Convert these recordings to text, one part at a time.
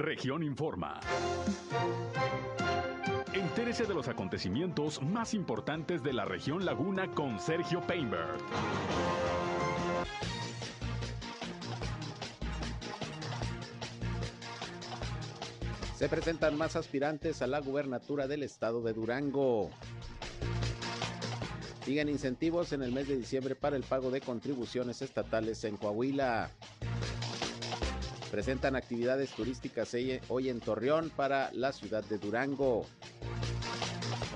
Región Informa. Entérese de los acontecimientos más importantes de la región Laguna con Sergio Painberg. Se presentan más aspirantes a la gubernatura del estado de Durango. Siguen incentivos en el mes de diciembre para el pago de contribuciones estatales en Coahuila. Presentan actividades turísticas hoy en Torreón para la ciudad de Durango.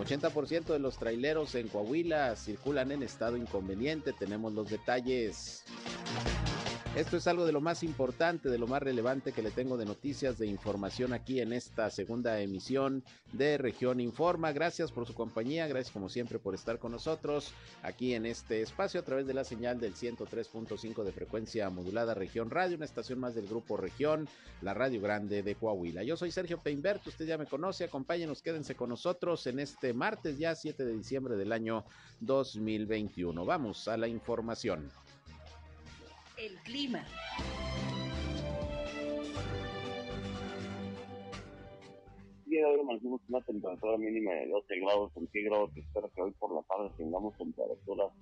80% de los traileros en Coahuila circulan en estado inconveniente. Tenemos los detalles. Esto es algo de lo más importante, de lo más relevante que le tengo de noticias, de información aquí en esta segunda emisión de Región Informa. Gracias por su compañía, gracias como siempre por estar con nosotros aquí en este espacio a través de la señal del 103.5 de frecuencia modulada Región Radio, una estación más del grupo Región, la Radio Grande de Coahuila. Yo soy Sergio Peinbert, usted ya me conoce, acompáñenos, quédense con nosotros en este martes ya 7 de diciembre del año 2021. Vamos a la información el clima. día de hoy una temperatura mínima de 12 grados centígrados. Espero que hoy por la tarde tengamos temperaturas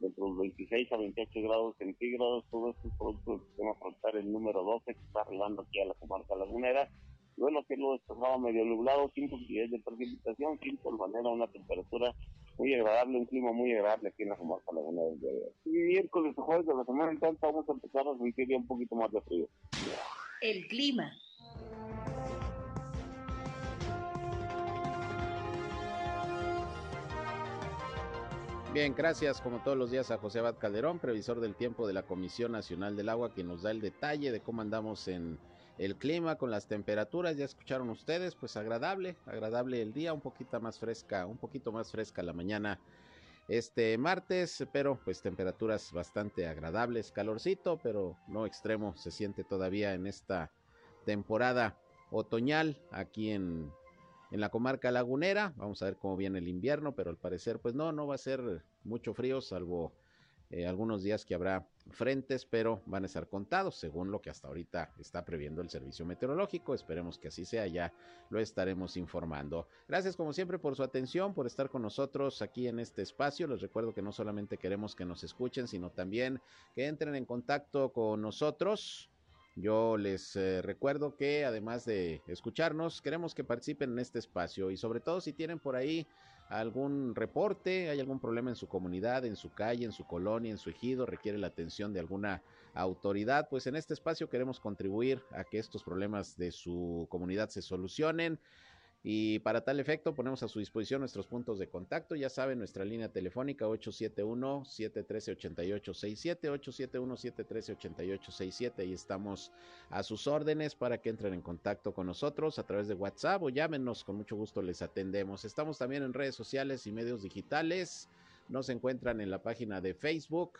entre los 26 a 28 grados centígrados. Todo esto es producto del sistema frontal el número 12 que está arribando aquí a la comarca lagunera. Bueno, que lo despejado medio nublado, sin posibilidades de precipitación, sin por manera una temperatura muy agradable, un clima muy agradable aquí en la comarca Laguna del Río. Y miércoles o jueves de la semana entonces vamos a empezar a sentir ya un poquito más de frío. El clima. Bien, gracias como todos los días a José Abad Calderón, previsor del tiempo de la Comisión Nacional del Agua, que nos da el detalle de cómo andamos en el clima con las temperaturas, ya escucharon ustedes, pues agradable, agradable el día, un poquito más fresca, un poquito más fresca la mañana este martes, pero pues temperaturas bastante agradables, calorcito, pero no extremo, se siente todavía en esta temporada otoñal aquí en, en la comarca lagunera. Vamos a ver cómo viene el invierno, pero al parecer pues no, no va a ser mucho frío, salvo eh, algunos días que habrá frentes, pero van a estar contados según lo que hasta ahorita está previendo el servicio meteorológico. Esperemos que así sea, ya lo estaremos informando. Gracias como siempre por su atención, por estar con nosotros aquí en este espacio. Les recuerdo que no solamente queremos que nos escuchen, sino también que entren en contacto con nosotros. Yo les eh, recuerdo que además de escucharnos, queremos que participen en este espacio y sobre todo si tienen por ahí algún reporte, hay algún problema en su comunidad, en su calle, en su colonia, en su ejido, requiere la atención de alguna autoridad, pues en este espacio queremos contribuir a que estos problemas de su comunidad se solucionen. Y para tal efecto ponemos a su disposición nuestros puntos de contacto. Ya saben, nuestra línea telefónica 871-713-8867, 871-713-8867. Ahí estamos a sus órdenes para que entren en contacto con nosotros a través de WhatsApp o llámenos, con mucho gusto les atendemos. Estamos también en redes sociales y medios digitales. Nos encuentran en la página de Facebook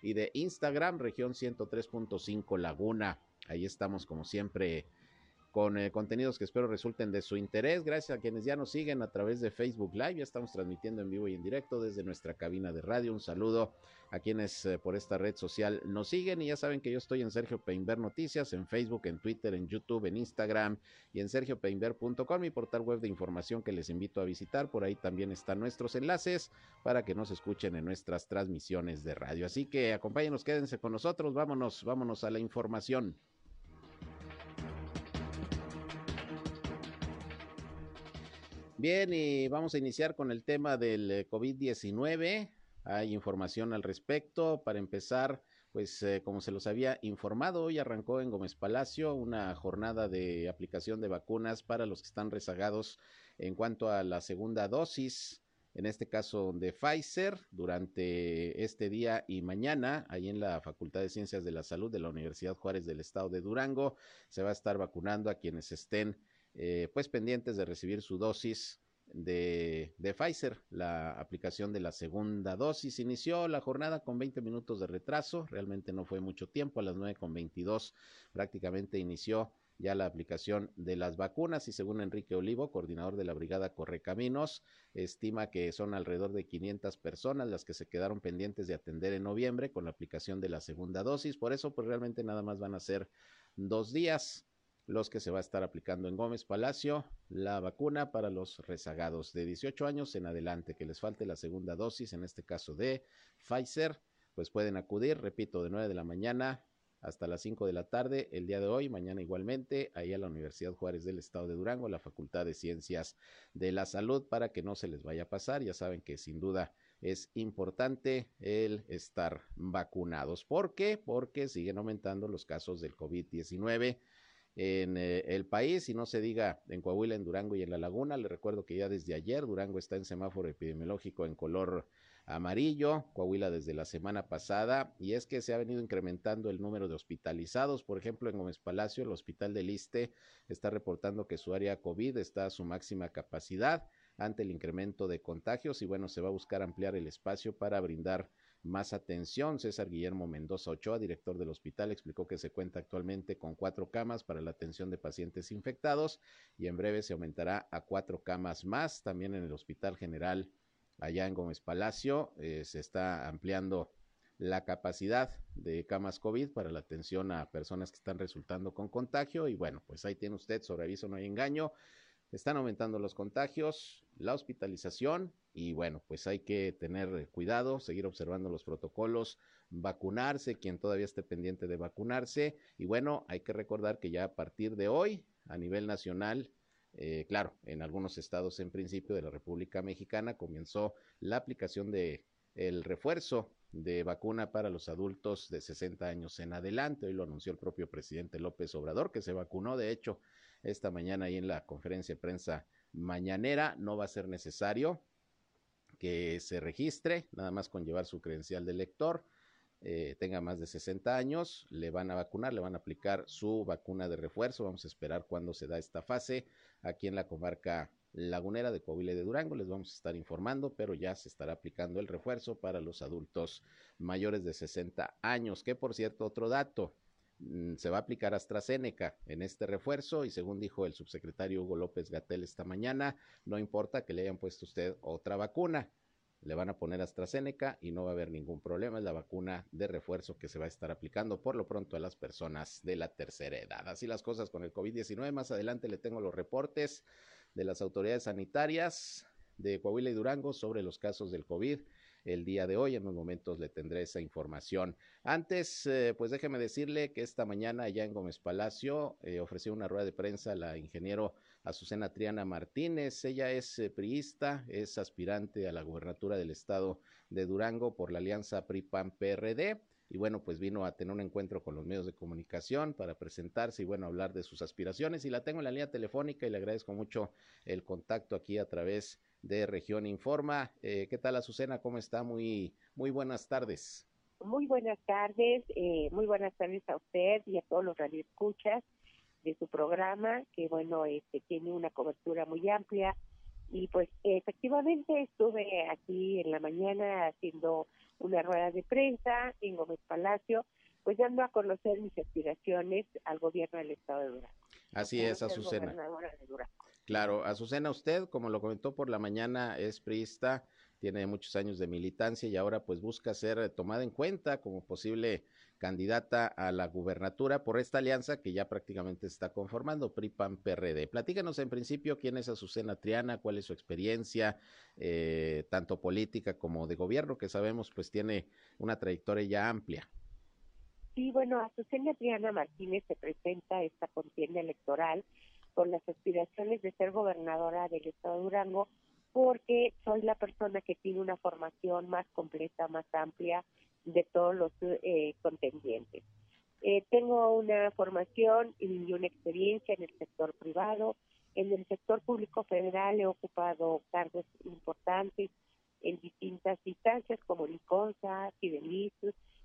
y de Instagram, región 103.5 Laguna. Ahí estamos como siempre con eh, contenidos que espero resulten de su interés. Gracias a quienes ya nos siguen a través de Facebook Live. Ya estamos transmitiendo en vivo y en directo desde nuestra cabina de radio. Un saludo a quienes eh, por esta red social nos siguen. Y ya saben que yo estoy en Sergio Peinber Noticias, en Facebook, en Twitter, en YouTube, en Instagram y en sergiopeinber.com, mi portal web de información que les invito a visitar. Por ahí también están nuestros enlaces para que nos escuchen en nuestras transmisiones de radio. Así que acompáñenos, quédense con nosotros. Vámonos, vámonos a la información. Bien, y vamos a iniciar con el tema del eh, COVID-19. Hay información al respecto. Para empezar, pues eh, como se los había informado, hoy arrancó en Gómez Palacio una jornada de aplicación de vacunas para los que están rezagados en cuanto a la segunda dosis, en este caso de Pfizer, durante este día y mañana, ahí en la Facultad de Ciencias de la Salud de la Universidad Juárez del Estado de Durango, se va a estar vacunando a quienes estén eh, pues pendientes de recibir su dosis de, de, Pfizer. La aplicación de la segunda dosis inició la jornada con 20 minutos de retraso, realmente no fue mucho tiempo, a las 9 con 22 prácticamente inició ya la aplicación de las vacunas y según Enrique Olivo, coordinador de la Brigada Correcaminos, estima que son alrededor de 500 personas las que se quedaron pendientes de atender en noviembre con la aplicación de la segunda dosis, por eso pues realmente nada más van a ser dos días los que se va a estar aplicando en Gómez Palacio, la vacuna para los rezagados de 18 años en adelante, que les falte la segunda dosis, en este caso de Pfizer, pues pueden acudir, repito, de 9 de la mañana hasta las 5 de la tarde el día de hoy, mañana igualmente, ahí a la Universidad Juárez del Estado de Durango, la Facultad de Ciencias de la Salud, para que no se les vaya a pasar. Ya saben que sin duda es importante el estar vacunados. ¿Por qué? Porque siguen aumentando los casos del COVID-19 en eh, el país y no se diga en Coahuila, en Durango y en La Laguna. Le recuerdo que ya desde ayer Durango está en semáforo epidemiológico en color amarillo, Coahuila desde la semana pasada, y es que se ha venido incrementando el número de hospitalizados. Por ejemplo, en Gómez Palacio, el Hospital del Liste está reportando que su área COVID está a su máxima capacidad ante el incremento de contagios y bueno, se va a buscar ampliar el espacio para brindar más atención. César Guillermo Mendoza Ochoa, director del hospital, explicó que se cuenta actualmente con cuatro camas para la atención de pacientes infectados y en breve se aumentará a cuatro camas más. También en el Hospital General allá en Gómez Palacio. Eh, se está ampliando la capacidad de camas COVID para la atención a personas que están resultando con contagio. Y bueno, pues ahí tiene usted sobre aviso, no hay engaño. Están aumentando los contagios, la hospitalización y bueno, pues hay que tener cuidado, seguir observando los protocolos, vacunarse, quien todavía esté pendiente de vacunarse. Y bueno, hay que recordar que ya a partir de hoy, a nivel nacional, eh, claro, en algunos estados en principio de la República Mexicana comenzó la aplicación de el refuerzo de vacuna para los adultos de 60 años en adelante. Hoy lo anunció el propio presidente López Obrador, que se vacunó, de hecho, esta mañana ahí en la conferencia de prensa mañanera. No va a ser necesario que se registre, nada más con llevar su credencial de lector. Eh, tenga más de 60 años, le van a vacunar, le van a aplicar su vacuna de refuerzo. Vamos a esperar cuándo se da esta fase aquí en la comarca lagunera de Coahuila de Durango. Les vamos a estar informando, pero ya se estará aplicando el refuerzo para los adultos mayores de 60 años. Que por cierto, otro dato, se va a aplicar AstraZeneca en este refuerzo y según dijo el subsecretario Hugo López Gatel esta mañana, no importa que le hayan puesto usted otra vacuna le van a poner AstraZeneca y no va a haber ningún problema. Es la vacuna de refuerzo que se va a estar aplicando por lo pronto a las personas de la tercera edad. Así las cosas con el COVID-19. Más adelante le tengo los reportes de las autoridades sanitarias de Coahuila y Durango sobre los casos del COVID el día de hoy. En unos momentos le tendré esa información. Antes, eh, pues déjeme decirle que esta mañana ya en Gómez Palacio eh, ofreció una rueda de prensa la ingeniero Azucena Triana Martínez. Ella es eh, priista, es aspirante a la gubernatura del estado de Durango por la alianza PRI-PAN-PRD y bueno, pues vino a tener un encuentro con los medios de comunicación para presentarse y bueno, hablar de sus aspiraciones y la tengo en la línea telefónica y le agradezco mucho el contacto aquí a través de Región Informa. Eh, ¿Qué tal Azucena? ¿Cómo está? Muy, muy buenas tardes. Muy buenas tardes, eh, muy buenas tardes a usted y a todos los radioescuchas de su programa, que bueno, este tiene una cobertura muy amplia. Y pues efectivamente estuve aquí en la mañana haciendo una rueda de prensa en Gómez Palacio, pues dando a conocer mis aspiraciones al gobierno del Estado de Durango. Así es, Azucena. Claro, Azucena, usted, como lo comentó por la mañana, es priista, tiene muchos años de militancia y ahora pues busca ser tomada en cuenta como posible candidata a la gubernatura por esta alianza que ya prácticamente está conformando, PRI-PAN-PRD. Platícanos en principio quién es Azucena Triana, cuál es su experiencia, eh, tanto política como de gobierno, que sabemos pues tiene una trayectoria ya amplia. Sí, bueno, Azucena Triana Martínez se presenta a esta contienda electoral con las aspiraciones de ser gobernadora del estado de Durango porque soy la persona que tiene una formación más completa, más amplia de todos los eh, contendientes. Eh, tengo una formación y una experiencia en el sector privado. En el sector público federal he ocupado cargos importantes en distintas instancias como LICONSA, Fidelis,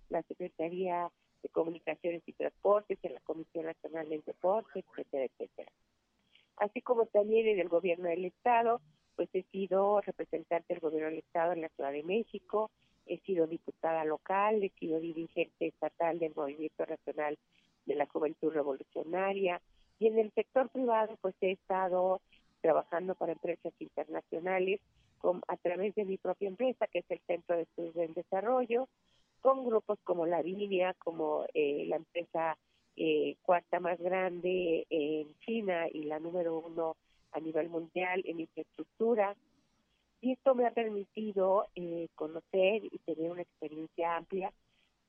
la Secretaría de Comunicaciones y Transportes, en la Comisión Nacional del Deporte, etcétera, etcétera. Así como también en el gobierno del Estado, pues he sido representante del gobierno del Estado en la Ciudad de México, he sido diputada local, he sido dirigente estatal del Movimiento Nacional de la Juventud Revolucionaria y en el sector privado pues he estado trabajando para empresas internacionales a través de mi propia empresa que es el Centro de Estudios en Desarrollo, con grupos como la línea, como eh, la empresa eh, cuarta más grande en China y la número uno a nivel mundial en infraestructura. Y esto me ha permitido eh, conocer y tener una experiencia amplia.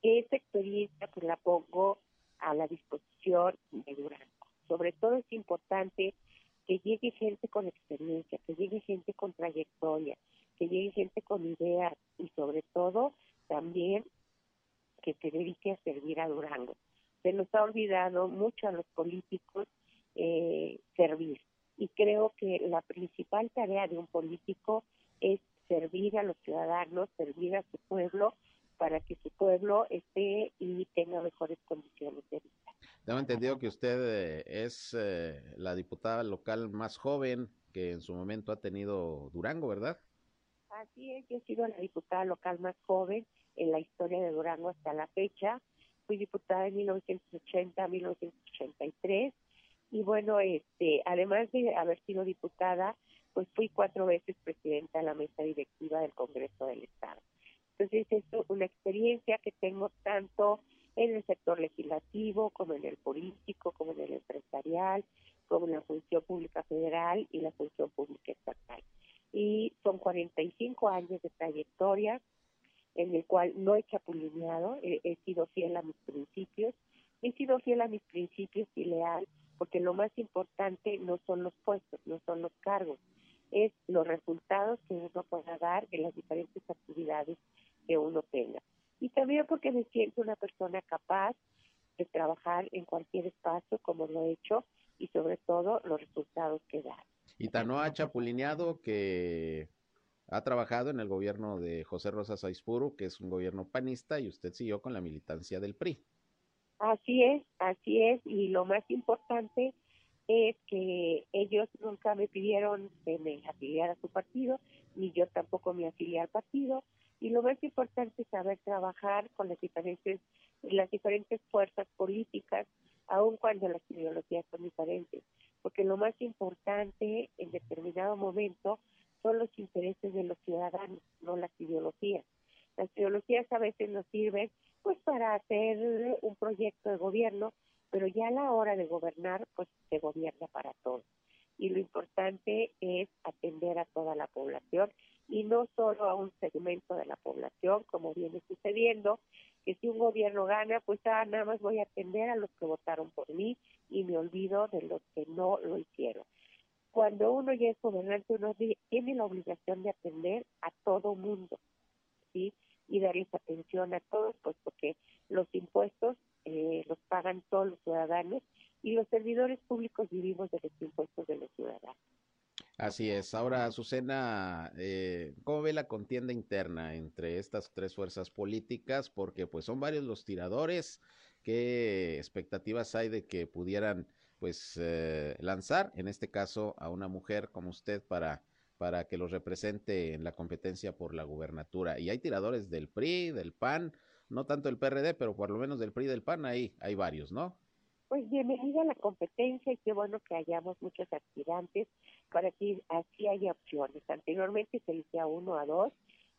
Esa experiencia pues la pongo a la disposición de Durango. Sobre todo es importante que llegue gente con experiencia, que llegue gente con trayectoria, que llegue gente con ideas y sobre todo también que se dedique a servir a Durango. Se nos ha olvidado mucho a los políticos eh, servir y creo que la principal tarea de un político es servir a los ciudadanos, servir a su pueblo para que su pueblo esté y tenga mejores condiciones de vida. Tengo entendido que usted eh, es eh, la diputada local más joven que en su momento ha tenido Durango, ¿verdad? Así es, yo he sido la diputada local más joven en la historia de Durango hasta la fecha. Fui diputada en 1980 a 1983 y bueno, este, además de haber sido diputada, pues fui cuatro veces presidenta de la mesa directiva del Congreso del Estado. Entonces, es una experiencia que tengo tanto en el sector legislativo, como en el político, como en el empresarial, como en la función pública federal y la función pública estatal. Y son 45 años de trayectoria en el cual no he chapulineado, he, he sido fiel a mis principios, he sido fiel a mis principios y leal, porque lo más importante no son los puestos, no son los cargos, es los resultados que uno pueda dar en las diferentes actividades que uno tenga. Y también porque me siento una persona capaz de trabajar en cualquier espacio como lo he hecho y sobre todo los resultados que da. Y Tanoa Chapulineado que ha trabajado en el gobierno de José Rosa Saizpuro, que es un gobierno panista, y usted siguió con la militancia del PRI. Así es, así es, y lo más importante es que ellos nunca me pidieron que me afiliara a su partido, ni yo tampoco me afilié al partido, y lo más importante es saber trabajar con las diferentes, las diferentes fuerzas políticas, aun cuando las ideologías son diferentes, porque lo más importante en determinado momento son los intereses de los ciudadanos, no las ideologías. Las ideologías a veces nos sirven pues para hacer un proyecto de gobierno, pero ya a la hora de gobernar, pues se gobierna para todos. Y lo importante es atender a toda la población y no solo a un segmento de la población, como viene sucediendo, que si un gobierno gana, pues ah, nada más voy a atender a los que votaron por mí y me olvido de los que no lo hicieron. Cuando uno ya es gobernante, uno tiene la obligación de atender a todo mundo, ¿sí? Y darles atención a todos, pues porque los impuestos eh, los pagan todos los ciudadanos y los servidores públicos vivimos de los impuestos de los ciudadanos. Así es. Ahora, Azucena, eh, ¿cómo ve la contienda interna entre estas tres fuerzas políticas? Porque pues son varios los tiradores. ¿Qué expectativas hay de que pudieran pues eh, lanzar, en este caso, a una mujer como usted para, para que los represente en la competencia por la gubernatura? Y hay tiradores del PRI, del PAN, no tanto el PRD, pero por lo menos del PRI y del PAN hay varios, ¿no? Pues bienvenida a la competencia y qué bueno que hayamos muchos aspirantes para que así haya opciones. Anteriormente se elegía uno a dos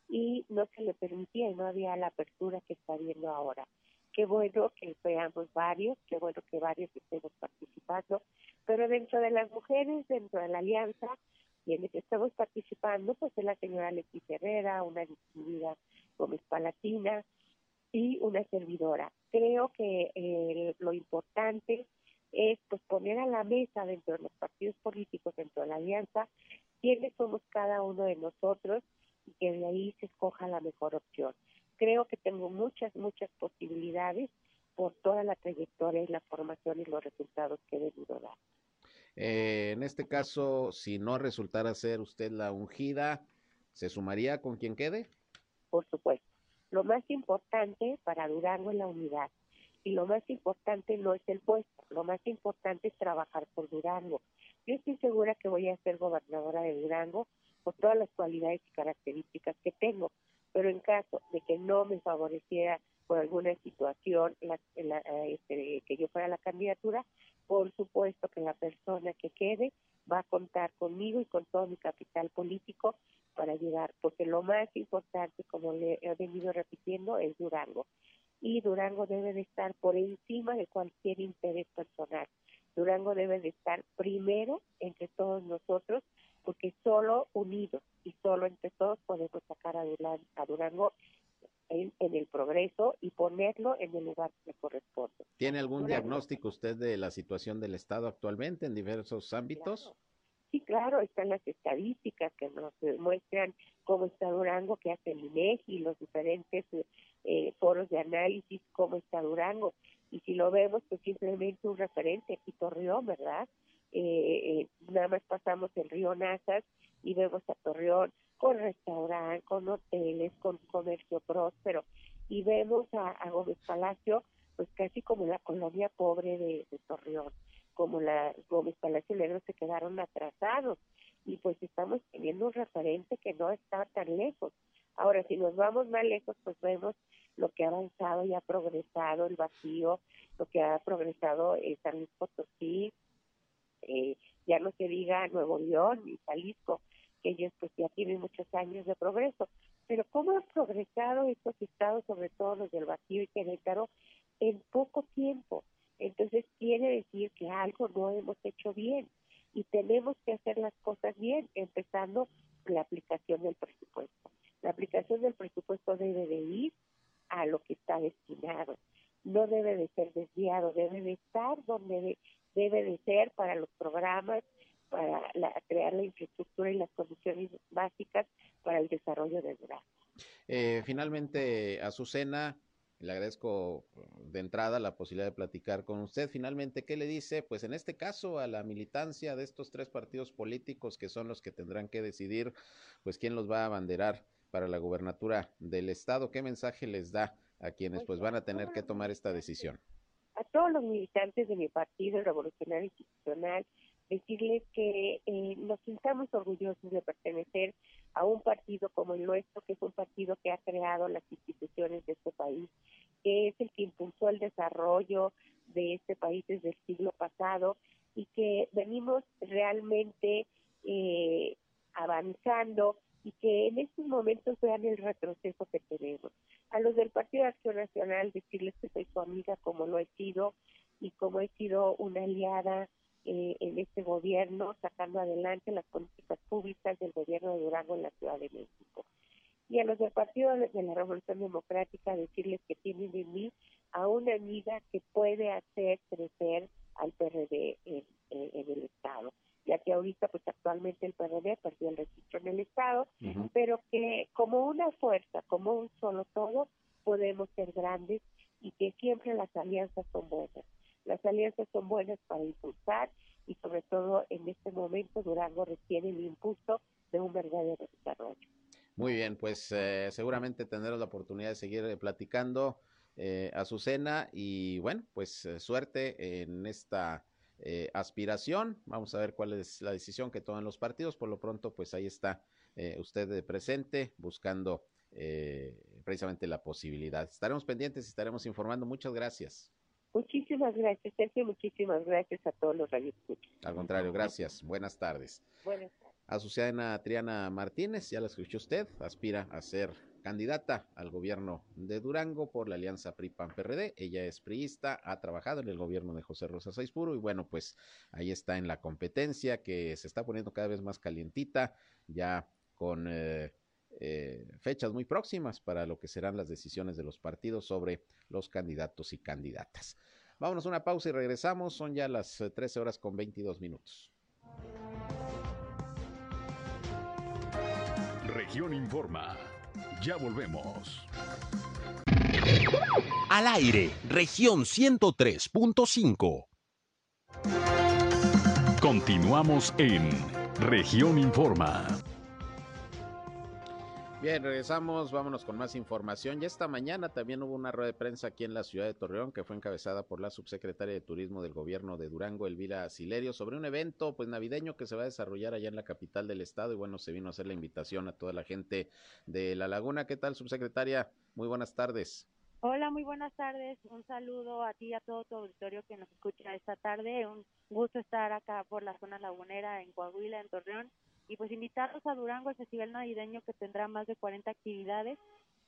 y no se le permitía y no había la apertura que está viendo ahora. Qué bueno que veamos varios, qué bueno que varios estemos participando, pero dentro de las mujeres, dentro de la alianza, quienes estamos participando, pues es la señora Leti Herrera, una distinguida Gómez Palatina, y una servidora. Creo que eh, lo importante es pues poner a la mesa dentro de los partidos políticos, dentro de la alianza, quiénes somos cada uno de nosotros y que de ahí se escoja la mejor opción. Creo que tengo muchas, muchas posibilidades por toda la trayectoria y la formación y los resultados que he debido dar. Eh, en este caso, si no resultara ser usted la ungida, ¿se sumaría con quien quede? Por supuesto. Lo más importante para Durango es la unidad. Y lo más importante no es el puesto, lo más importante es trabajar por Durango. Yo estoy segura que voy a ser gobernadora de Durango por todas las cualidades y características que tengo, pero en caso de que no me favoreciera por alguna situación este, que yo fuera la candidatura, por supuesto que la persona que quede va a contar conmigo y con todo mi capital político para llegar, porque lo más importante, como le he venido repitiendo, es Durango. y Durango debe de estar por encima de cualquier interés personal. Durango debe de estar primero entre todos nosotros porque solo unidos y solo entre todos podemos sacar adelante a Durango en, el progreso y ponerlo en el lugar que le corresponde. ¿Tiene algún diagnóstico usted de la situación del Estado actualmente en diversos ámbitos? Sí, claro, están las estadísticas que nos muestran cómo está Durango, qué hace el INEGI, los diferentes eh, foros de análisis, cómo está Durango. Y si lo vemos, pues simplemente un referente, aquí Torreón, ¿verdad? Eh, eh, nada más pasamos el río Nazas y vemos a Torreón con restaurante, con hoteles, con comercio próspero. Y vemos a, Gómez Palacio, pues casi como la colonia pobre de Torreón como la Gómez Palacio Negro se quedaron atrasados y pues estamos teniendo un referente que no está tan lejos. Ahora, si nos vamos más lejos, pues vemos lo que ha avanzado y ha progresado el vacío, lo que ha progresado eh, San Luis Potosí, eh, ya no se diga Nuevo León y Jalisco, que ellos pues ya tienen muchos años de progreso. Pero ¿cómo han progresado estos estados, sobre todo los del vacío y Querétaro, en poco tiempo? Entonces quiere decir que algo no hemos hecho bien y tenemos que hacer las cosas bien, empezando la aplicación del presupuesto. La aplicación del presupuesto debe de ir a lo que está destinado, no debe de ser desviado, debe de estar donde debe de ser para los programas, para crear la infraestructura y las condiciones básicas para el desarrollo del Durango. Eh, finalmente, Azucena, le agradezco de entrada la posibilidad de platicar con usted. Finalmente, ¿qué le dice? Pues en este caso a la militancia de estos tres partidos políticos que son los que tendrán que decidir, pues quién los va a abanderar para la gubernatura del estado. ¿Qué mensaje les da a quienes pues van a tener que tomar esta decisión? A todos los militantes de mi partido, Revolucionario Institucional, decirles que eh, nos sintamos orgullosos de pertenecer a un partido como el nuestro, que es un partido que ha creado las instituciones de este país, que es el que impulsó el desarrollo de este país desde el siglo pasado y que venimos realmente eh, avanzando y que en estos momentos vean el retroceso que tenemos. A los del Partido Acción Nacional decirles que soy su amiga como lo he sido y como he sido una aliada eh, en este gobierno, sacando adelante las políticas públicas del gobierno de Durango en la Ciudad de México. Y a los del Partido de la Revolución Democrática decirles que tienen en mí a una amiga que puede hacer crecer al PRD en, el Estado ya que ahorita pues actualmente el PRD perdió el registro en el Estado, pero que como una fuerza, como un solo todo, podemos ser grandes y que siempre las alianzas son buenas. Las alianzas son buenas para impulsar y sobre todo en este momento Durango recibe el impulso de un verdadero desarrollo. Muy bien, pues eh, seguramente tendremos la oportunidad de seguir eh, platicando eh, Azucena y bueno, pues suerte en esta aspiración. Vamos a ver cuál es la decisión que toman los partidos. Por lo pronto, pues ahí está usted presente buscando precisamente la posibilidad. Estaremos pendientes y estaremos informando. Muchas gracias. Muchísimas gracias, Sergio. Muchísimas gracias a todos los radioescuchas. Al contrario, gracias. Buenas tardes. Buenas tardes. Azucena Triana Martínez, ya la escuchó usted, aspira a ser candidata al gobierno de Durango por la alianza PRI-PAN-PRD. Ella es priista, ha trabajado en el gobierno de José Rosa Saizpuro y bueno, pues ahí está en la competencia que se está poniendo cada vez más calientita, ya con eh, eh, fechas muy próximas para lo que serán las decisiones de los partidos sobre los candidatos y candidatas. Vámonos a una pausa y regresamos. Son ya las 13 eh, horas con 22 minutos. Región Informa. Ya volvemos. Al aire, región 103.5. Continuamos en región Informa. Bien, regresamos, vámonos con más información. Ya esta mañana también hubo una rueda de prensa aquí en la ciudad de Torreón que fue encabezada por la subsecretaria de Turismo del gobierno de Durango, Elvira Silerio, sobre un evento pues navideño que se va a desarrollar allá en la capital del estado y bueno, se vino a hacer la invitación a toda la gente de La Laguna. ¿Qué tal, subsecretaria? Muy buenas tardes. Hola, muy buenas tardes. Un saludo a ti y a todo tu auditorio que nos escucha esta tarde. Un gusto estar acá por la zona lagunera en Coahuila, en Torreón y pues invitarlos a Durango al Festival Navideño que tendrá más de 40 actividades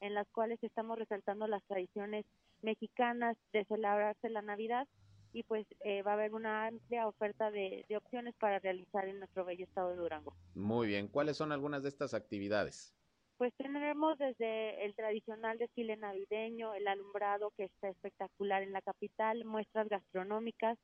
en las cuales estamos resaltando las tradiciones mexicanas de celebrarse la Navidad y pues eh, va a haber una amplia oferta de, de opciones para realizar en nuestro bello estado de Durango. Muy bien, ¿cuáles son algunas de estas actividades? Pues tendremos desde el tradicional desfile navideño, el alumbrado que está espectacular en la capital, muestras gastronómicas,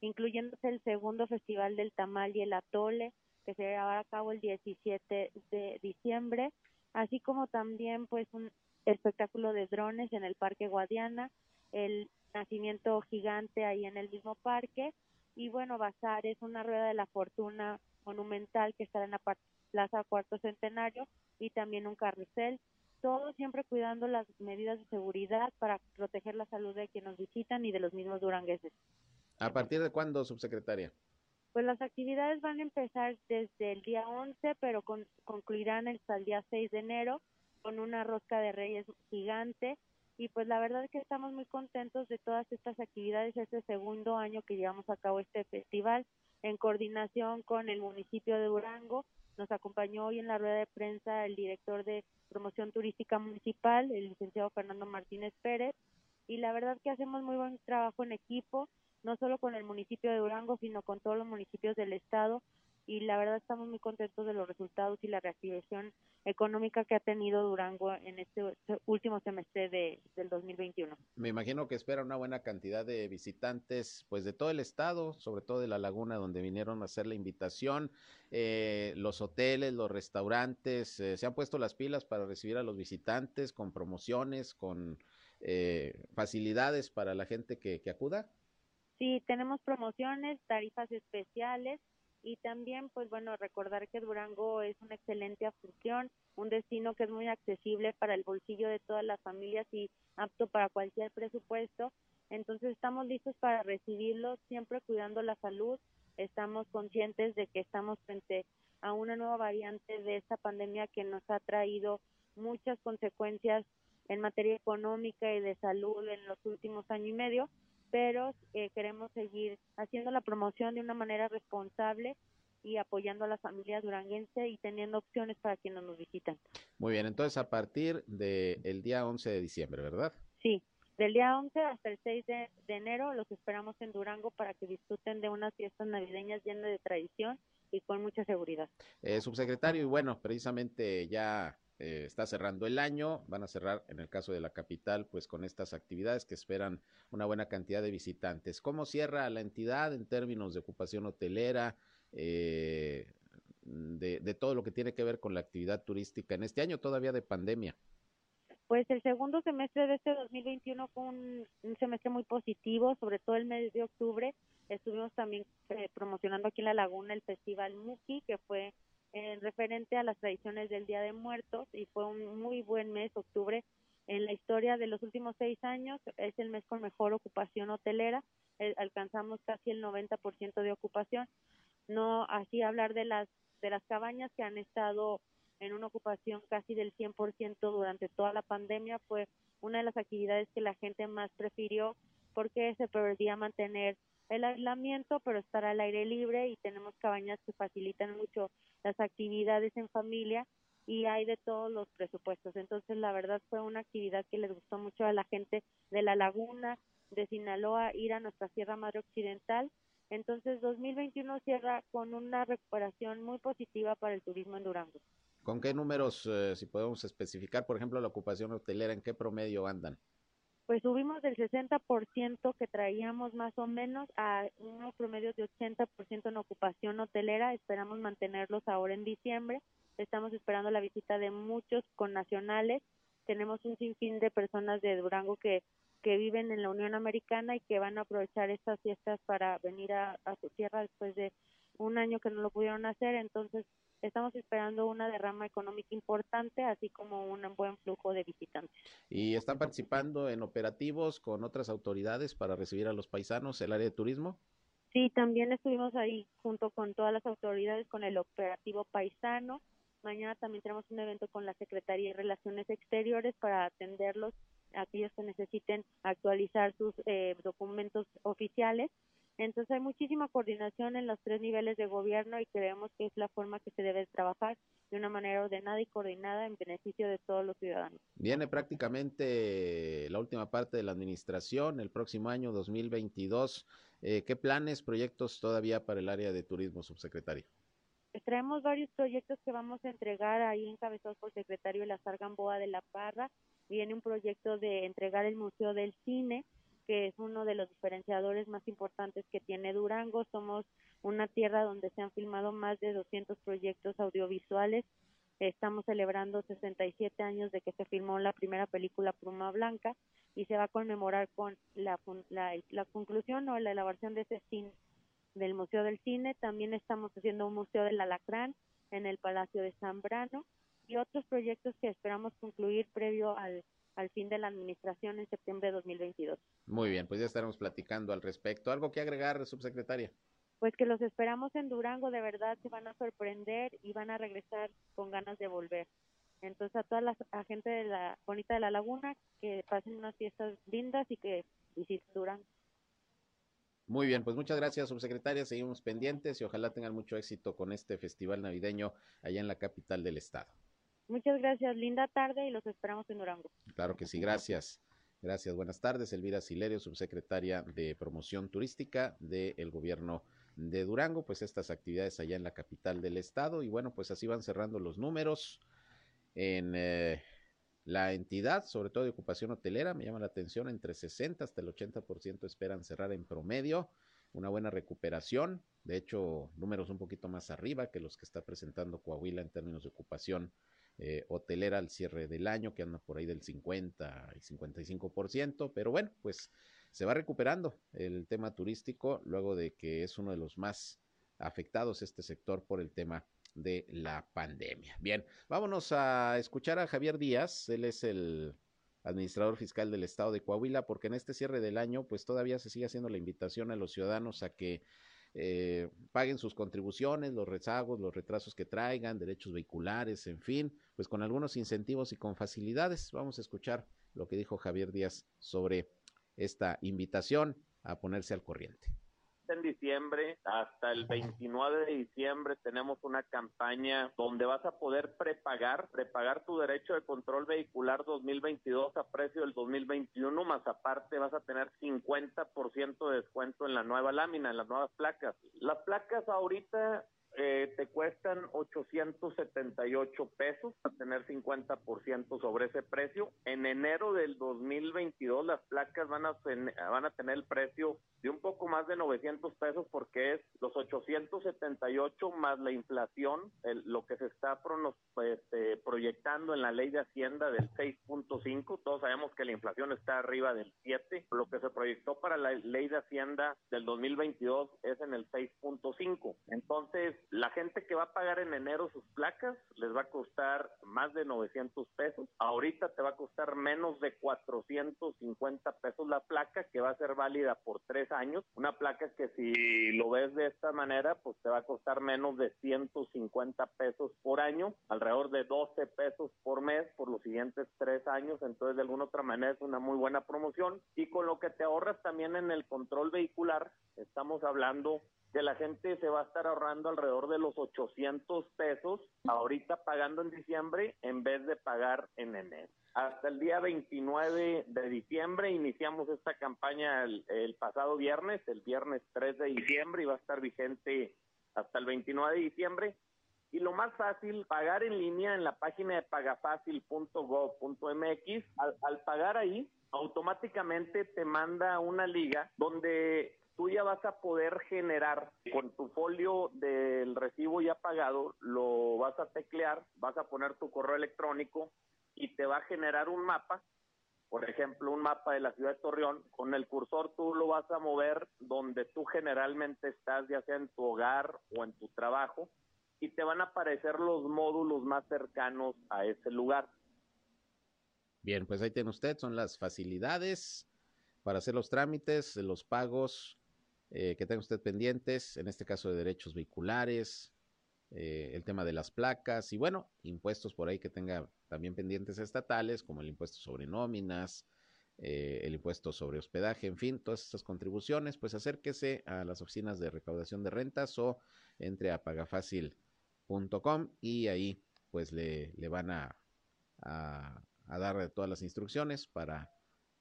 incluyéndose el segundo festival del tamal y el atole, que se llevará a cabo el 17 de diciembre, así como también pues un espectáculo de drones en el Parque Guadiana, el nacimiento gigante ahí en el mismo parque y bueno, Bazar es una rueda de la fortuna monumental que estará en la Plaza Cuarto Centenario y también un carrusel, todo siempre cuidando las medidas de seguridad para proteger la salud de quienes nos visitan y de los mismos durangueses. ¿A partir de cuándo, subsecretaria? Pues las actividades van a empezar desde el día 11, pero con, concluirán hasta el día 6 de enero con una rosca de reyes gigante y pues la verdad es que estamos muy contentos de todas estas actividades, este segundo año que llevamos a cabo este festival en coordinación con el municipio de Durango. Nos acompañó hoy en la rueda de prensa el director de promoción turística municipal, el licenciado Fernando Martínez Pérez, y la verdad que hacemos muy buen trabajo en equipo, no solo con el municipio de Durango, sino con todos los municipios del estado, y la verdad estamos muy contentos de los resultados y la reactivación económica que ha tenido Durango en este último semestre de, del 2021. Me imagino que espera una buena cantidad de visitantes, pues de todo el estado, sobre todo de la laguna donde vinieron a hacer la invitación. Eh, los hoteles, los restaurantes, eh, se han puesto las pilas para recibir a los visitantes con promociones, con eh, facilidades para la gente que, que acuda. Sí, tenemos promociones, tarifas especiales y también pues bueno recordar que Durango es una excelente afición, un destino que es muy accesible para el bolsillo de todas las familias y apto para cualquier presupuesto. Entonces estamos listos para recibirlos siempre cuidando la salud. Estamos conscientes de que estamos frente a una nueva variante de esta pandemia que nos ha traído muchas consecuencias en materia económica y de salud en los últimos años y medio pero eh, queremos seguir haciendo la promoción de una manera responsable y apoyando a las familias duranguense y teniendo opciones para quienes nos visitan. Muy bien, entonces a partir del día 11 de diciembre, ¿verdad? Sí, del día 11 hasta el 6 de, de, enero los esperamos en Durango para que disfruten de unas fiestas navideñas llenas de tradición y con mucha seguridad. Eh, subsecretario, y bueno, precisamente ya eh, está cerrando el año, van a cerrar en el caso de la capital pues con estas actividades que esperan una buena cantidad de visitantes. ¿Cómo cierra la entidad en términos de ocupación hotelera, eh, de, de todo lo que tiene que ver con la actividad turística en este año todavía de pandemia? Pues el segundo semestre de este 2021 fue un, semestre muy positivo, sobre todo el mes de octubre. Estuvimos también eh, promocionando aquí en La Laguna el Festival Muki, que fue en referente a las tradiciones del Día de Muertos y fue un muy buen mes, octubre, en la historia de los últimos seis años, es el mes con mejor ocupación hotelera, eh, alcanzamos casi el 90% de ocupación. No así hablar de las de las cabañas que han estado en una ocupación casi del 100% durante toda la pandemia fue una de las actividades que la gente más prefirió porque se podía mantener el aislamiento, pero estar al aire libre y tenemos cabañas que facilitan mucho las actividades en familia y hay de todos los presupuestos. Entonces, la verdad fue una actividad que les gustó mucho a la gente de la laguna, de Sinaloa, ir a nuestra Sierra Madre Occidental. Entonces, 2021 cierra con una recuperación muy positiva para el turismo en Durango. ¿Con qué números, eh, si podemos especificar, por ejemplo, la ocupación hotelera, en qué promedio andan? Pues subimos del 60% que traíamos más o menos a unos promedios de 80% en ocupación hotelera. Esperamos mantenerlos ahora en diciembre. Estamos esperando la visita de muchos connacionales. Tenemos un sinfín de personas de Durango que, que viven en la Unión Americana y que van a aprovechar estas fiestas para venir a, a su tierra después de un año que no lo pudieron hacer. Entonces, estamos esperando una derrama económica importante, así como un buen flujo de visitantes. ¿Y están participando en operativos con otras autoridades para recibir a los paisanos, el área de turismo? Sí, también estuvimos ahí junto con todas las autoridades con el operativo paisano. Mañana también tenemos un evento con la Secretaría de Relaciones Exteriores para atenderlos, aquellos que necesiten actualizar sus eh, documentos oficiales Entonces hay muchísima coordinación en los tres niveles de gobierno y creemos que es la forma que se debe trabajar de una manera ordenada y coordinada en beneficio de todos los ciudadanos. Viene prácticamente la última parte de la administración, el próximo año 2022. Eh, ¿Qué planes, proyectos todavía para el área de turismo, subsecretario? Traemos varios proyectos que vamos a entregar ahí encabezados por el secretario Lazar Gamboa de la Parra. Viene un proyecto de entregar el Museo del Cine, que es uno de los diferenciadores más importantes que tiene Durango. Somos una tierra donde se han filmado más de 200 proyectos audiovisuales. Estamos celebrando 67 años de que se filmó la primera película Pluma Blanca y se va a conmemorar con la, la, la conclusión o la elaboración de ese cine del Museo del Cine. También estamos haciendo un Museo del Alacrán en el Palacio de Zambrano y otros proyectos que esperamos concluir previo al, al fin de la administración en septiembre de 2022. Muy bien, pues ya estaremos platicando al respecto. ¿Algo que agregar, subsecretaria? Pues que los esperamos en Durango, de verdad se van a sorprender y van a regresar con ganas de volver. Entonces a toda la gente de la bonita de la laguna que pasen unas fiestas lindas y que visiten Durango. Muy bien, pues muchas gracias, subsecretaria. Seguimos pendientes y ojalá tengan mucho éxito con este festival navideño allá en la capital del estado. Muchas gracias, linda tarde y los esperamos en Durango. Claro que sí, gracias. Gracias, buenas tardes. Elvira Silerio, subsecretaria de Promoción Turística del Gobierno de Durango, pues estas actividades allá en la capital del estado y bueno, pues así van cerrando los números en eh, la entidad, sobre todo de ocupación hotelera, me llama la atención, entre 60 hasta el 80% esperan cerrar en promedio, una buena recuperación, de hecho, números un poquito más arriba que los que está presentando Coahuila en términos de ocupación eh, hotelera al cierre del año, que anda por ahí del 50 y 55%, pero bueno, pues se va recuperando el tema turístico luego de que es uno de los más afectados este sector por el tema de la pandemia. Bien, vámonos a escuchar a Javier Díaz, él es el administrador fiscal del estado de Coahuila, porque en este cierre del año, pues todavía se sigue haciendo la invitación a los ciudadanos a que eh, paguen sus contribuciones, los rezagos, los retrasos que traigan, derechos vehiculares, en fin, pues con algunos incentivos y con facilidades. Vamos a escuchar lo que dijo Javier Díaz sobre esta invitación a ponerse al corriente en diciembre hasta el 29 de diciembre tenemos una campaña donde vas a poder prepagar, prepagar tu derecho de control vehicular 2022 a precio del 2021, más aparte vas a tener 50% de descuento en la nueva lámina, en las nuevas placas. Las placas ahorita eh, te cuestan 878 pesos a tener 50% sobre ese precio. En enero del 2022 las placas van a, van a tener el precio de un poco más de 900 pesos porque es los 878 más la inflación, lo que se está pues, eh, proyectando en la ley de Hacienda del 6.5. Todos sabemos que la inflación está arriba del 7. Lo que se proyectó para la ley de Hacienda del 2022 es en el 6.5. Entonces, la gente que va a pagar en enero sus placas les va a costar más de 900 pesos. Ahorita te va a costar menos de 450 pesos la placa que va a ser válida por tres años. Una placa que si lo ves de esta manera, pues te va a costar menos de 150 pesos por año, alrededor de 12 pesos por mes por los siguientes tres años. Entonces, de alguna otra manera es una muy buena promoción. Y con lo que te ahorras también en el control vehicular, estamos hablando que la gente se va a estar ahorrando alrededor de los 800 pesos ahorita pagando en diciembre en vez de pagar en enero. Hasta el día 29 de diciembre iniciamos esta campaña el, pasado viernes, el viernes 3 de diciembre y va a estar vigente hasta el 29 de diciembre. Y lo más fácil, pagar en línea en la página de pagafacil.gov.mx. Al, al pagar ahí, automáticamente te manda una liga donde tú ya vas a poder generar con tu folio del recibo ya pagado, lo vas a teclear, vas a poner tu correo electrónico y te va a generar un mapa, por ejemplo, un mapa de la ciudad de Torreón, con el cursor tú lo vas a mover donde tú generalmente estás, ya sea en tu hogar o en tu trabajo, y te van a aparecer los módulos más cercanos a ese lugar. Bien, pues ahí tiene usted, son las facilidades para hacer los trámites, los pagos eh, que tenga usted pendientes, en este caso de derechos vehiculares, eh, el tema de las placas y bueno, impuestos por ahí que tenga también pendientes estatales, como el impuesto sobre nóminas, eh, el impuesto sobre hospedaje, en fin, todas estas contribuciones, pues acérquese a las oficinas de recaudación de rentas o entre a pagafacil.com y ahí pues le, le van a, a, a dar todas las instrucciones para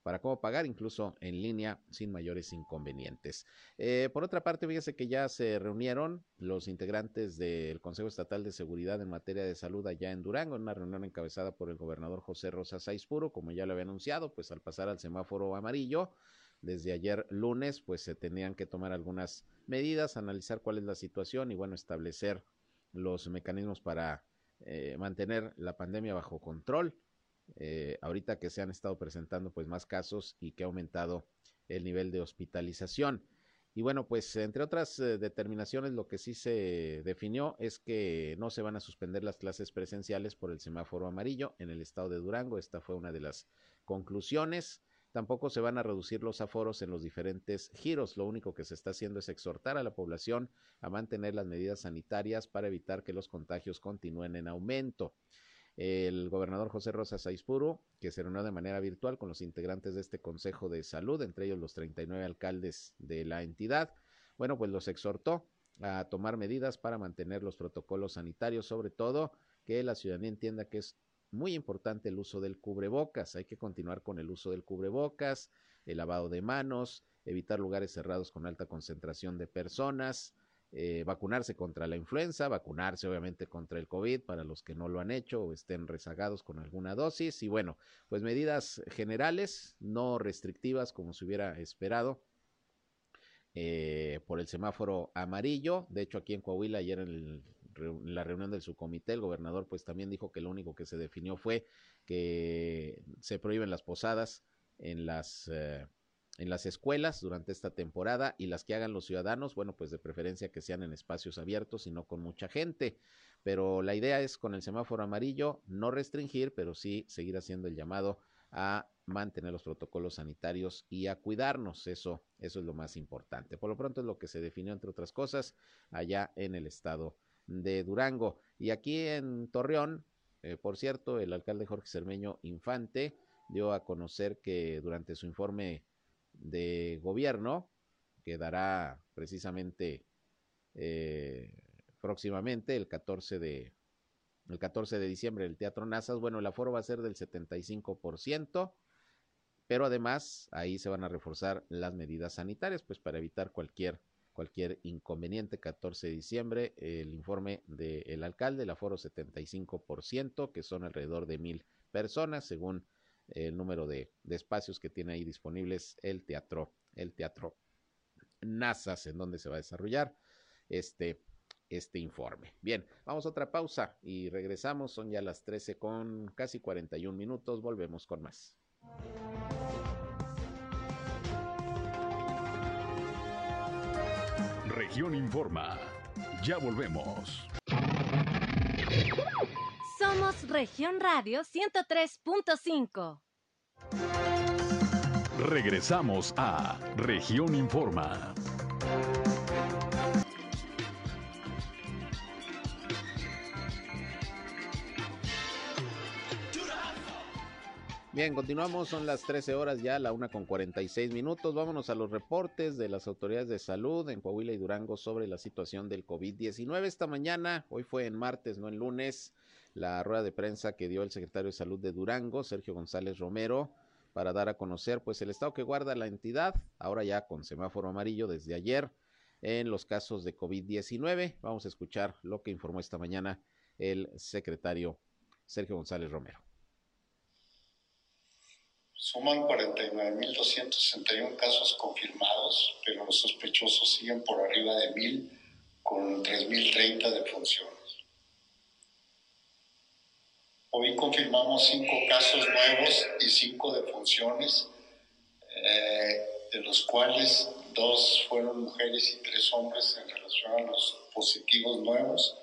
para cómo pagar, incluso en línea, sin mayores inconvenientes. Eh, por otra parte, fíjese que ya se reunieron los integrantes del Consejo Estatal de Seguridad en materia de salud allá en Durango, en una reunión encabezada por el gobernador José Rosa Saispuro, como ya lo había anunciado, pues al pasar al semáforo amarillo, desde ayer lunes, pues se tenían que tomar algunas medidas, analizar cuál es la situación y bueno, establecer los mecanismos para eh, mantener la pandemia bajo control eh, ahorita que se han estado presentando pues más casos y que ha aumentado el nivel de hospitalización. Y bueno, pues entre otras eh, determinaciones, lo que sí se definió es que no se van a suspender las clases presenciales por el semáforo amarillo en el estado de Durango. Esta fue una de las conclusiones. Tampoco se van a reducir los aforos en los diferentes giros. Lo único que se está haciendo es exhortar a la población a mantener las medidas sanitarias para evitar que los contagios continúen en aumento el gobernador José Rosa Saizpuro, que se reunió de manera virtual con los integrantes de este Consejo de Salud, entre ellos los 39 alcaldes de la entidad. Bueno, pues los exhortó a tomar medidas para mantener los protocolos sanitarios, sobre todo que la ciudadanía entienda que es muy importante el uso del cubrebocas. Hay que continuar con el uso del cubrebocas, el lavado de manos, evitar lugares cerrados con alta concentración de personas, eh, vacunarse contra la influenza, vacunarse obviamente contra el COVID para los que no lo han hecho o estén rezagados con alguna dosis y bueno, pues medidas generales, no restrictivas como se hubiera esperado. Eh, por el semáforo amarillo, de hecho aquí en Coahuila ayer en, la reunión del subcomité el gobernador pues también dijo que lo único que se definió fue que se prohíben las posadas en las eh, en las escuelas durante esta temporada y las que hagan los ciudadanos, bueno, pues de preferencia que sean en espacios abiertos y no con mucha gente. Pero la idea es con el semáforo amarillo no restringir, pero sí seguir haciendo el llamado a mantener los protocolos sanitarios y a cuidarnos. Eso, eso es lo más importante. Por lo pronto es lo que se definió, entre otras cosas, allá en el estado de Durango. Y aquí en Torreón, eh, por cierto, el alcalde Jorge Cermeño Infante dio a conocer que durante su informe de gobierno que dará precisamente eh, próximamente el 14 de el 14 de diciembre el Teatro Nazas. Bueno, el aforo va a ser del 75%, pero además ahí se van a reforzar las medidas sanitarias, pues para evitar cualquier cualquier inconveniente. 14 de diciembre, el informe del alcalde, el aforo 75%, que son alrededor de mil personas, según el número de, espacios que tiene ahí disponibles el teatro, el teatro NASAS, en donde se va a desarrollar este, este informe. Bien, vamos a otra pausa y regresamos. Son ya las 13 con casi 41 minutos. Volvemos con más. Región Informa. Ya volvemos. Somos Región Radio 103.5. Regresamos a Región Informa. Bien, continuamos, son las 13 horas ya, la una con 46 minutos. Vámonos a los reportes de las autoridades de salud en Coahuila y Durango sobre la situación del COVID-19 esta mañana. Hoy fue en martes, no en lunes la rueda de prensa que dio el secretario de Salud de Durango, Sergio González Romero, para dar a conocer pues el estado que guarda la entidad, ahora ya con semáforo amarillo desde ayer en los casos de COVID-19. Vamos a escuchar lo que informó esta mañana el secretario Sergio González Romero. Suman 49.261 casos confirmados, pero los sospechosos siguen por arriba de 1.000 con 3.030 de funciones. Hoy confirmamos cinco casos nuevos y cinco defunciones, eh, de los cuales dos fueron mujeres y tres hombres en relación a los positivos nuevos,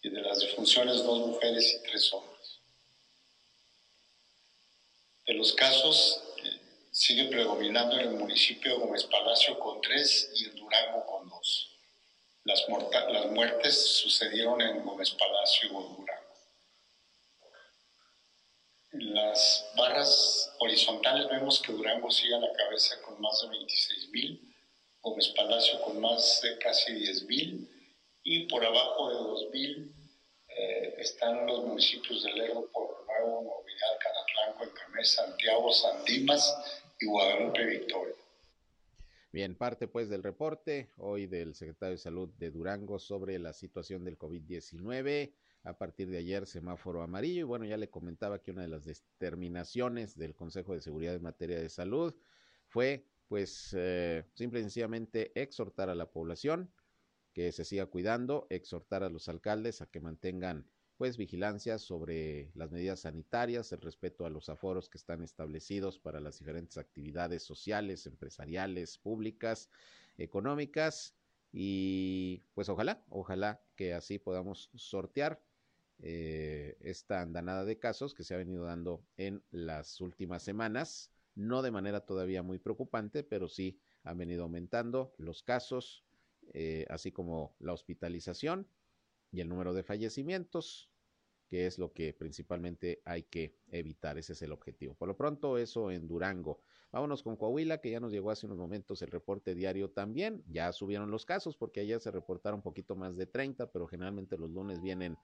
y de las defunciones dos mujeres y tres hombres. De los casos, eh, sigue predominando en el municipio de Gómez Palacio con tres y en Durango con dos. Las, muertes sucedieron en Gómez Palacio y Durango. Las barras horizontales vemos que Durango sigue a la cabeza con más de 26 mil, Gómez Palacio con más de casi 10 mil y por abajo de 2 mil eh, están los municipios de Lerdo, Pueblo Nuevo, Movilidad, Canatlán, Cuencamés, Santiago, San Dimas y Guadalupe Victoria. Bien, parte pues del reporte hoy del secretario de Salud de Durango sobre la situación del COVID-19. A partir de ayer, semáforo amarillo. Y bueno, ya le comentaba que una de las determinaciones del Consejo de Seguridad en materia de salud fue, pues, eh, simple y sencillamente exhortar a la población que se siga cuidando, exhortar a los alcaldes a que mantengan pues vigilancia sobre las medidas sanitarias, el respeto a los aforos que están establecidos para las diferentes actividades sociales, empresariales, públicas, económicas y pues ojalá, ojalá que así podamos sortear eh, esta andanada de casos que se ha venido dando en las últimas semanas, no de manera todavía muy preocupante, pero sí han venido aumentando los casos, eh, así como la hospitalización y el número de fallecimientos, que es lo que principalmente hay que evitar. Ese es el objetivo. Por lo pronto, eso en Durango. Vámonos con Coahuila, que ya nos llegó hace unos momentos el reporte diario también. Ya subieron los casos porque ayer se reportaron un poquito más de 30, pero generalmente los lunes vienen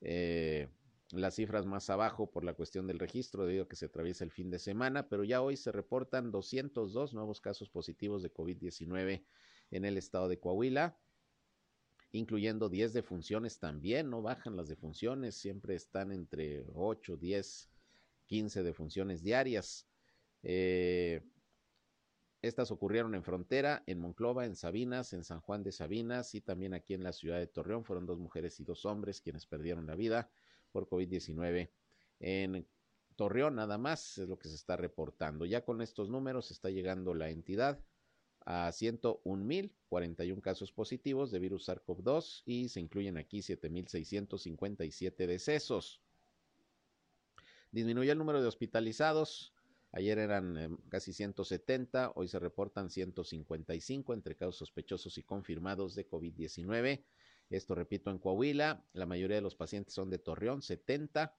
eh, las cifras más abajo por la cuestión del registro debido a que se atraviesa el fin de semana, pero ya hoy se reportan 202 nuevos casos positivos de COVID-19 en el estado de Coahuila incluyendo 10 defunciones también, no bajan las defunciones, siempre están entre 8, 10, 15 defunciones diarias. Eh, estas ocurrieron en Frontera, en Monclova, en Sabinas, en San Juan de Sabinas y también aquí en la ciudad de Torreón. Fueron dos mujeres y dos hombres quienes perdieron la vida por COVID-19. En Torreón nada más es lo que se está reportando. Ya con estos números está llegando la entidad a 101.041 casos positivos de virus SARS-CoV-2 y se incluyen aquí 7.657 decesos. Disminuyó el número de hospitalizados. Ayer eran eh, casi 170, hoy se reportan 155 entre casos sospechosos y confirmados de COVID-19. Esto repito en Coahuila, la mayoría de los pacientes son de Torreón, 70,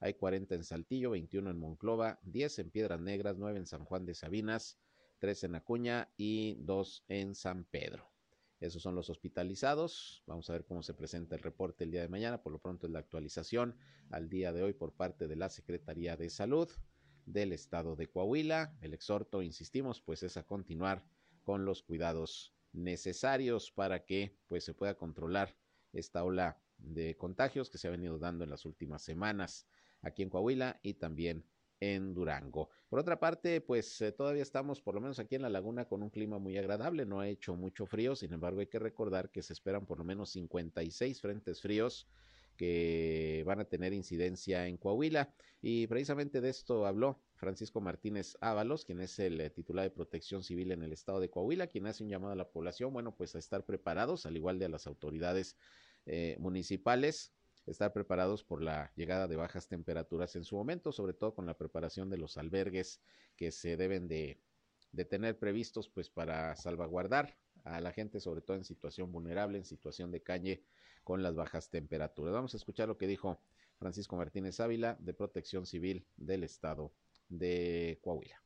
hay 40 en Saltillo, 21 en Monclova, 10 en Piedras Negras, 9 en San Juan de Sabinas, tres en Acuña y dos en San Pedro. Esos son los hospitalizados. Vamos a ver cómo se presenta el reporte el día de mañana. Por lo pronto es la actualización al día de hoy por parte de la Secretaría de Salud del Estado de Coahuila. El exhorto, insistimos, pues es a continuar con los cuidados necesarios para que pues se pueda controlar esta ola de contagios que se ha venido dando en las últimas semanas aquí en Coahuila y también en Durango. Por otra parte, pues eh, todavía estamos, por lo menos aquí en la laguna, con un clima muy agradable. No ha hecho mucho frío, sin embargo, hay que recordar que se esperan por lo menos 56 frentes fríos que van a tener incidencia en Coahuila. Y precisamente de esto habló Francisco Martínez Ábalos, quien es el eh, titular de Protección Civil en el estado de Coahuila, quien hace un llamado a la población, bueno, pues a estar preparados, al igual de a las autoridades eh, municipales estar preparados por la llegada de bajas temperaturas en su momento, sobre todo con la preparación de los albergues que se deben de, tener previstos pues para salvaguardar a la gente, sobre todo en situación vulnerable, en situación de calle con las bajas temperaturas. Vamos a escuchar lo que dijo Francisco Martínez Ávila de Protección Civil del Estado de Coahuila.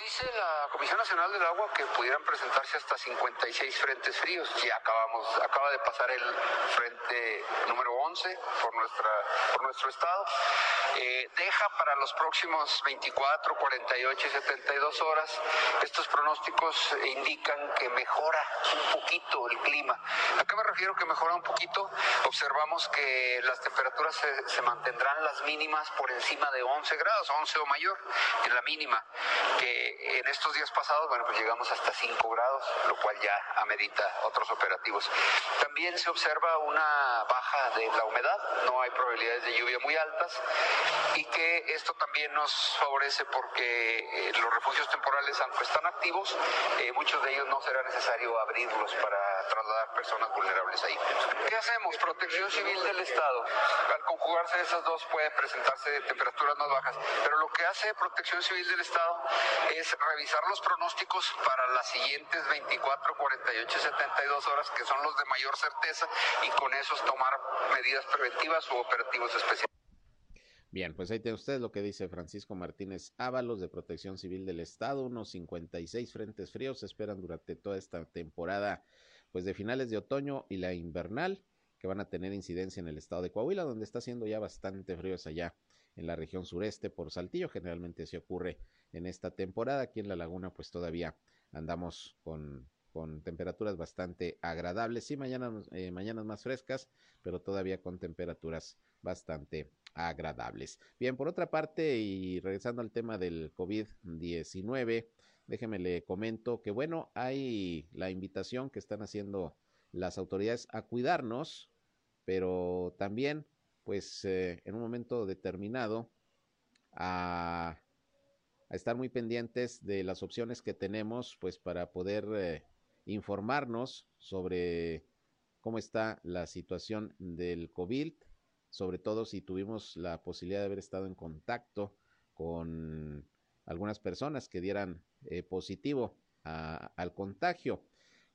Dice la Comisión Nacional del Agua que pudieran presentarse hasta 56 frentes fríos. Ya acabamos, acaba de pasar el frente número 11 por, nuestra, por nuestro estado. Eh, deja para los próximos 24, 48 y 72 horas. Estos pronósticos indican que mejora un poquito el clima. ¿A qué me refiero que mejora un poquito? Observamos que las temperaturas se, mantendrán las mínimas por encima de 11 grados, 11 o mayor en la mínima, en estos días pasados, bueno, pues llegamos hasta 5 grados, lo cual ya amerita otros operativos. También se observa una baja de la humedad, no hay probabilidades de lluvia muy altas y que esto también nos favorece porque eh, los refugios temporales, aunque están activos, eh, muchos de ellos no será necesario abrirlos para trasladar personas vulnerables ahí. ¿Qué hacemos? Protección Civil del Estado. Al conjugarse esas dos pueden presentarse temperaturas más bajas, pero lo que hace Protección Civil del Estado es revisar los pronósticos para las siguientes 24, 48, 72 horas, que son los de mayor certeza, y con esos tomar medidas preventivas u operativos especiales. Bien, pues ahí tiene usted lo que dice Francisco Martínez Ábalos de Protección Civil del Estado. Unos 56 frentes fríos se esperan durante toda esta temporada, pues de finales de otoño y la invernal, que van a tener incidencia en el estado de Coahuila, donde está haciendo ya bastante frío allá en la región sureste por Saltillo. Generalmente se ocurre en esta temporada. Aquí en la laguna, pues todavía andamos con, con temperaturas bastante agradables. Sí, mañana, eh, mañanas más frescas, pero todavía con temperaturas bastante agradables. Bien, por otra parte, y regresando al tema del COVID-19, déjeme le comento que, bueno, hay la invitación que están haciendo las autoridades a cuidarnos, pero también, pues, eh, en un momento determinado, a, estar muy pendientes de las opciones que tenemos, pues, para poder eh, informarnos sobre cómo está la situación del COVID sobre todo si tuvimos la posibilidad de haber estado en contacto con algunas personas que dieran eh, positivo al contagio.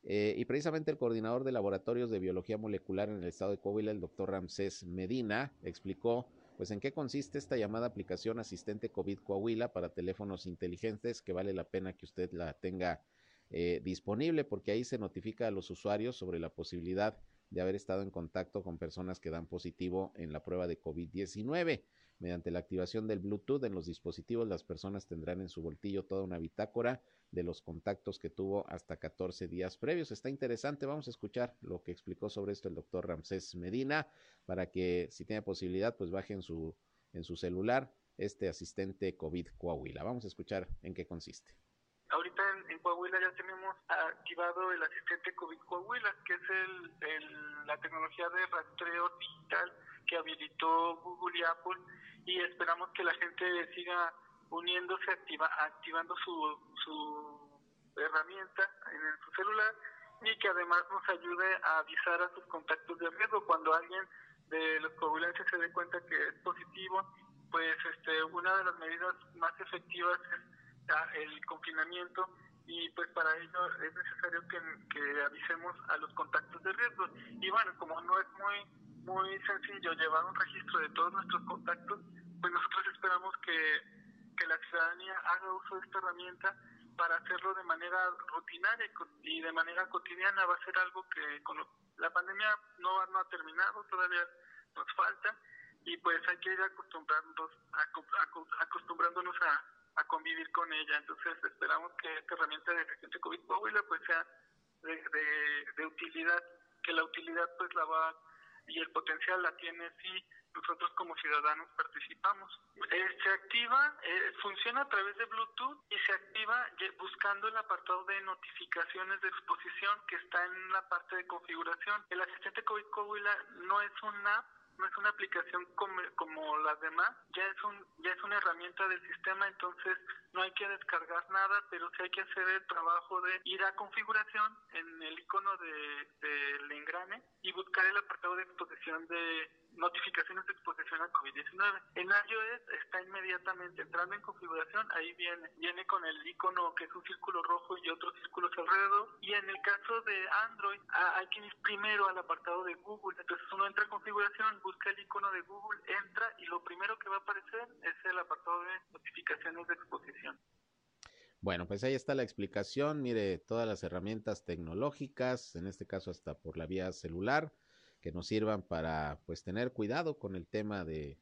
Eh, y precisamente el coordinador de laboratorios de biología molecular en el estado de Coahuila, el doctor Ramsés Medina, explicó pues en qué consiste esta llamada aplicación asistente COVID Coahuila para teléfonos inteligentes, que vale la pena que usted la tenga eh, disponible porque ahí se notifica a los usuarios sobre la posibilidad de haber estado en contacto con personas que dan positivo en la prueba de COVID-19. Mediante la activación del Bluetooth en los dispositivos, las personas tendrán en su bolsillo toda una bitácora de los contactos que tuvo hasta 14 días previos. Está interesante, vamos a escuchar lo que explicó sobre esto el doctor Ramsés Medina, para que si tiene posibilidad, pues baje en su, en su celular este asistente COVID Coahuila. Vamos a escuchar en qué consiste. Ahorita en, en, Coahuila ya tenemos activado el asistente COVID Coahuila, que es el, la tecnología de rastreo digital que habilitó Google y Apple y esperamos que la gente siga uniéndose, activa, activando su, su herramienta en su celular y que además nos ayude a avisar a sus contactos de riesgo cuando alguien de los coahuilenses se dé cuenta que es positivo, pues este una de las medidas más efectivas es el confinamiento y pues para ello es necesario que, que, avisemos a los contactos de riesgo. Y bueno, como no es muy muy sencillo llevar un registro de todos nuestros contactos, pues nosotros esperamos que, que la ciudadanía haga uso de esta herramienta para hacerlo de manera rutinaria y de manera cotidiana. Va a ser algo que con la pandemia no, no ha terminado, todavía nos falta y pues hay que ir acostumbrándonos, acostumbrándonos a, a convivir con ella. Entonces esperamos que esta herramienta de gente COVID Coahuila pues sea de, de, de, utilidad, que la utilidad pues la va y el potencial la tiene si nosotros como ciudadanos participamos. Eh, se activa, eh, funciona a través de Bluetooth y se activa buscando el apartado de notificaciones de exposición que está en la parte de configuración. El asistente COVID Coahuila no es una app, no es una aplicación como, como las demás, ya es un ya es una herramienta del sistema, entonces no hay que descargar nada, pero sí hay que hacer el trabajo de ir a configuración en el icono de del de engrane y buscar el apartado de exposición de notificaciones de exposición a COVID-19. En iOS está inmediatamente entrando en configuración, ahí viene, viene con el icono que es un círculo rojo y otros círculos alrededor. Y en el caso de Android, hay que ir primero al apartado de Google. Entonces uno entra en configuración, busca el icono de Google, entra y lo primero que va a aparecer es el apartado de notificaciones de exposición. Bueno, pues ahí está la explicación. Mire, todas las herramientas tecnológicas, en este caso hasta por la vía celular, que nos sirvan para pues tener cuidado con el tema de,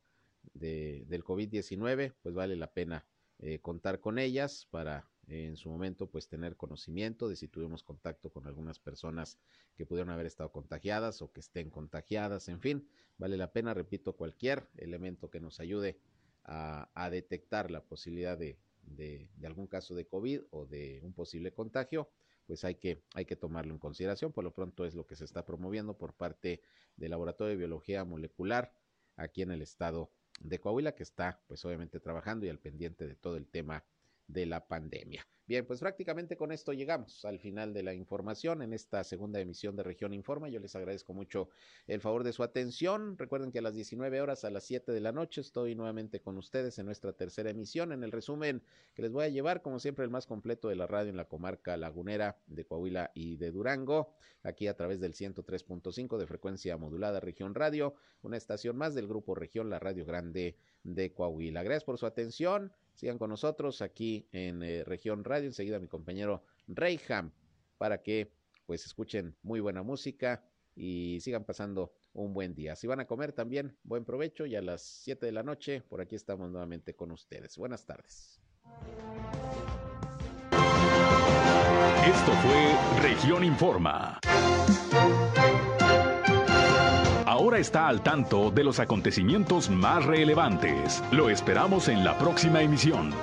de del COVID-19, pues vale la pena eh, contar con ellas para eh, en su momento pues tener conocimiento de si tuvimos contacto con algunas personas que pudieron haber estado contagiadas o que estén contagiadas, en fin, vale la pena, repito, cualquier elemento que nos ayude a, detectar la posibilidad de algún caso de COVID o de un posible contagio, pues hay que, hay que tomarlo en consideración. Por lo pronto es lo que se está promoviendo por parte del Laboratorio de Biología Molecular aquí en el estado de Coahuila, que está pues obviamente trabajando y al pendiente de todo el tema de la pandemia. Bien, pues prácticamente con esto llegamos al final de la información en esta segunda emisión de Región Informa. Yo les agradezco mucho el favor de su atención. Recuerden que a las 19 horas, a las 7 de la noche, estoy nuevamente con ustedes en nuestra tercera emisión, en el resumen que les voy a llevar, como siempre, el más completo de la radio en la comarca lagunera de Coahuila y de Durango, aquí a través del 103.5 de frecuencia modulada Región Radio, una estación más del grupo Región, la Radio Grande de Coahuila. Gracias por su atención. Sigan con nosotros aquí en eh, Región Radio. Enseguida mi compañero Reyham para que pues escuchen muy buena música y sigan pasando un buen día. Si van a comer también, buen provecho y a las 7 de la noche por aquí estamos nuevamente con ustedes. Buenas tardes. Esto fue Región Informa. Está al tanto de los acontecimientos más relevantes. Lo esperamos en la próxima emisión.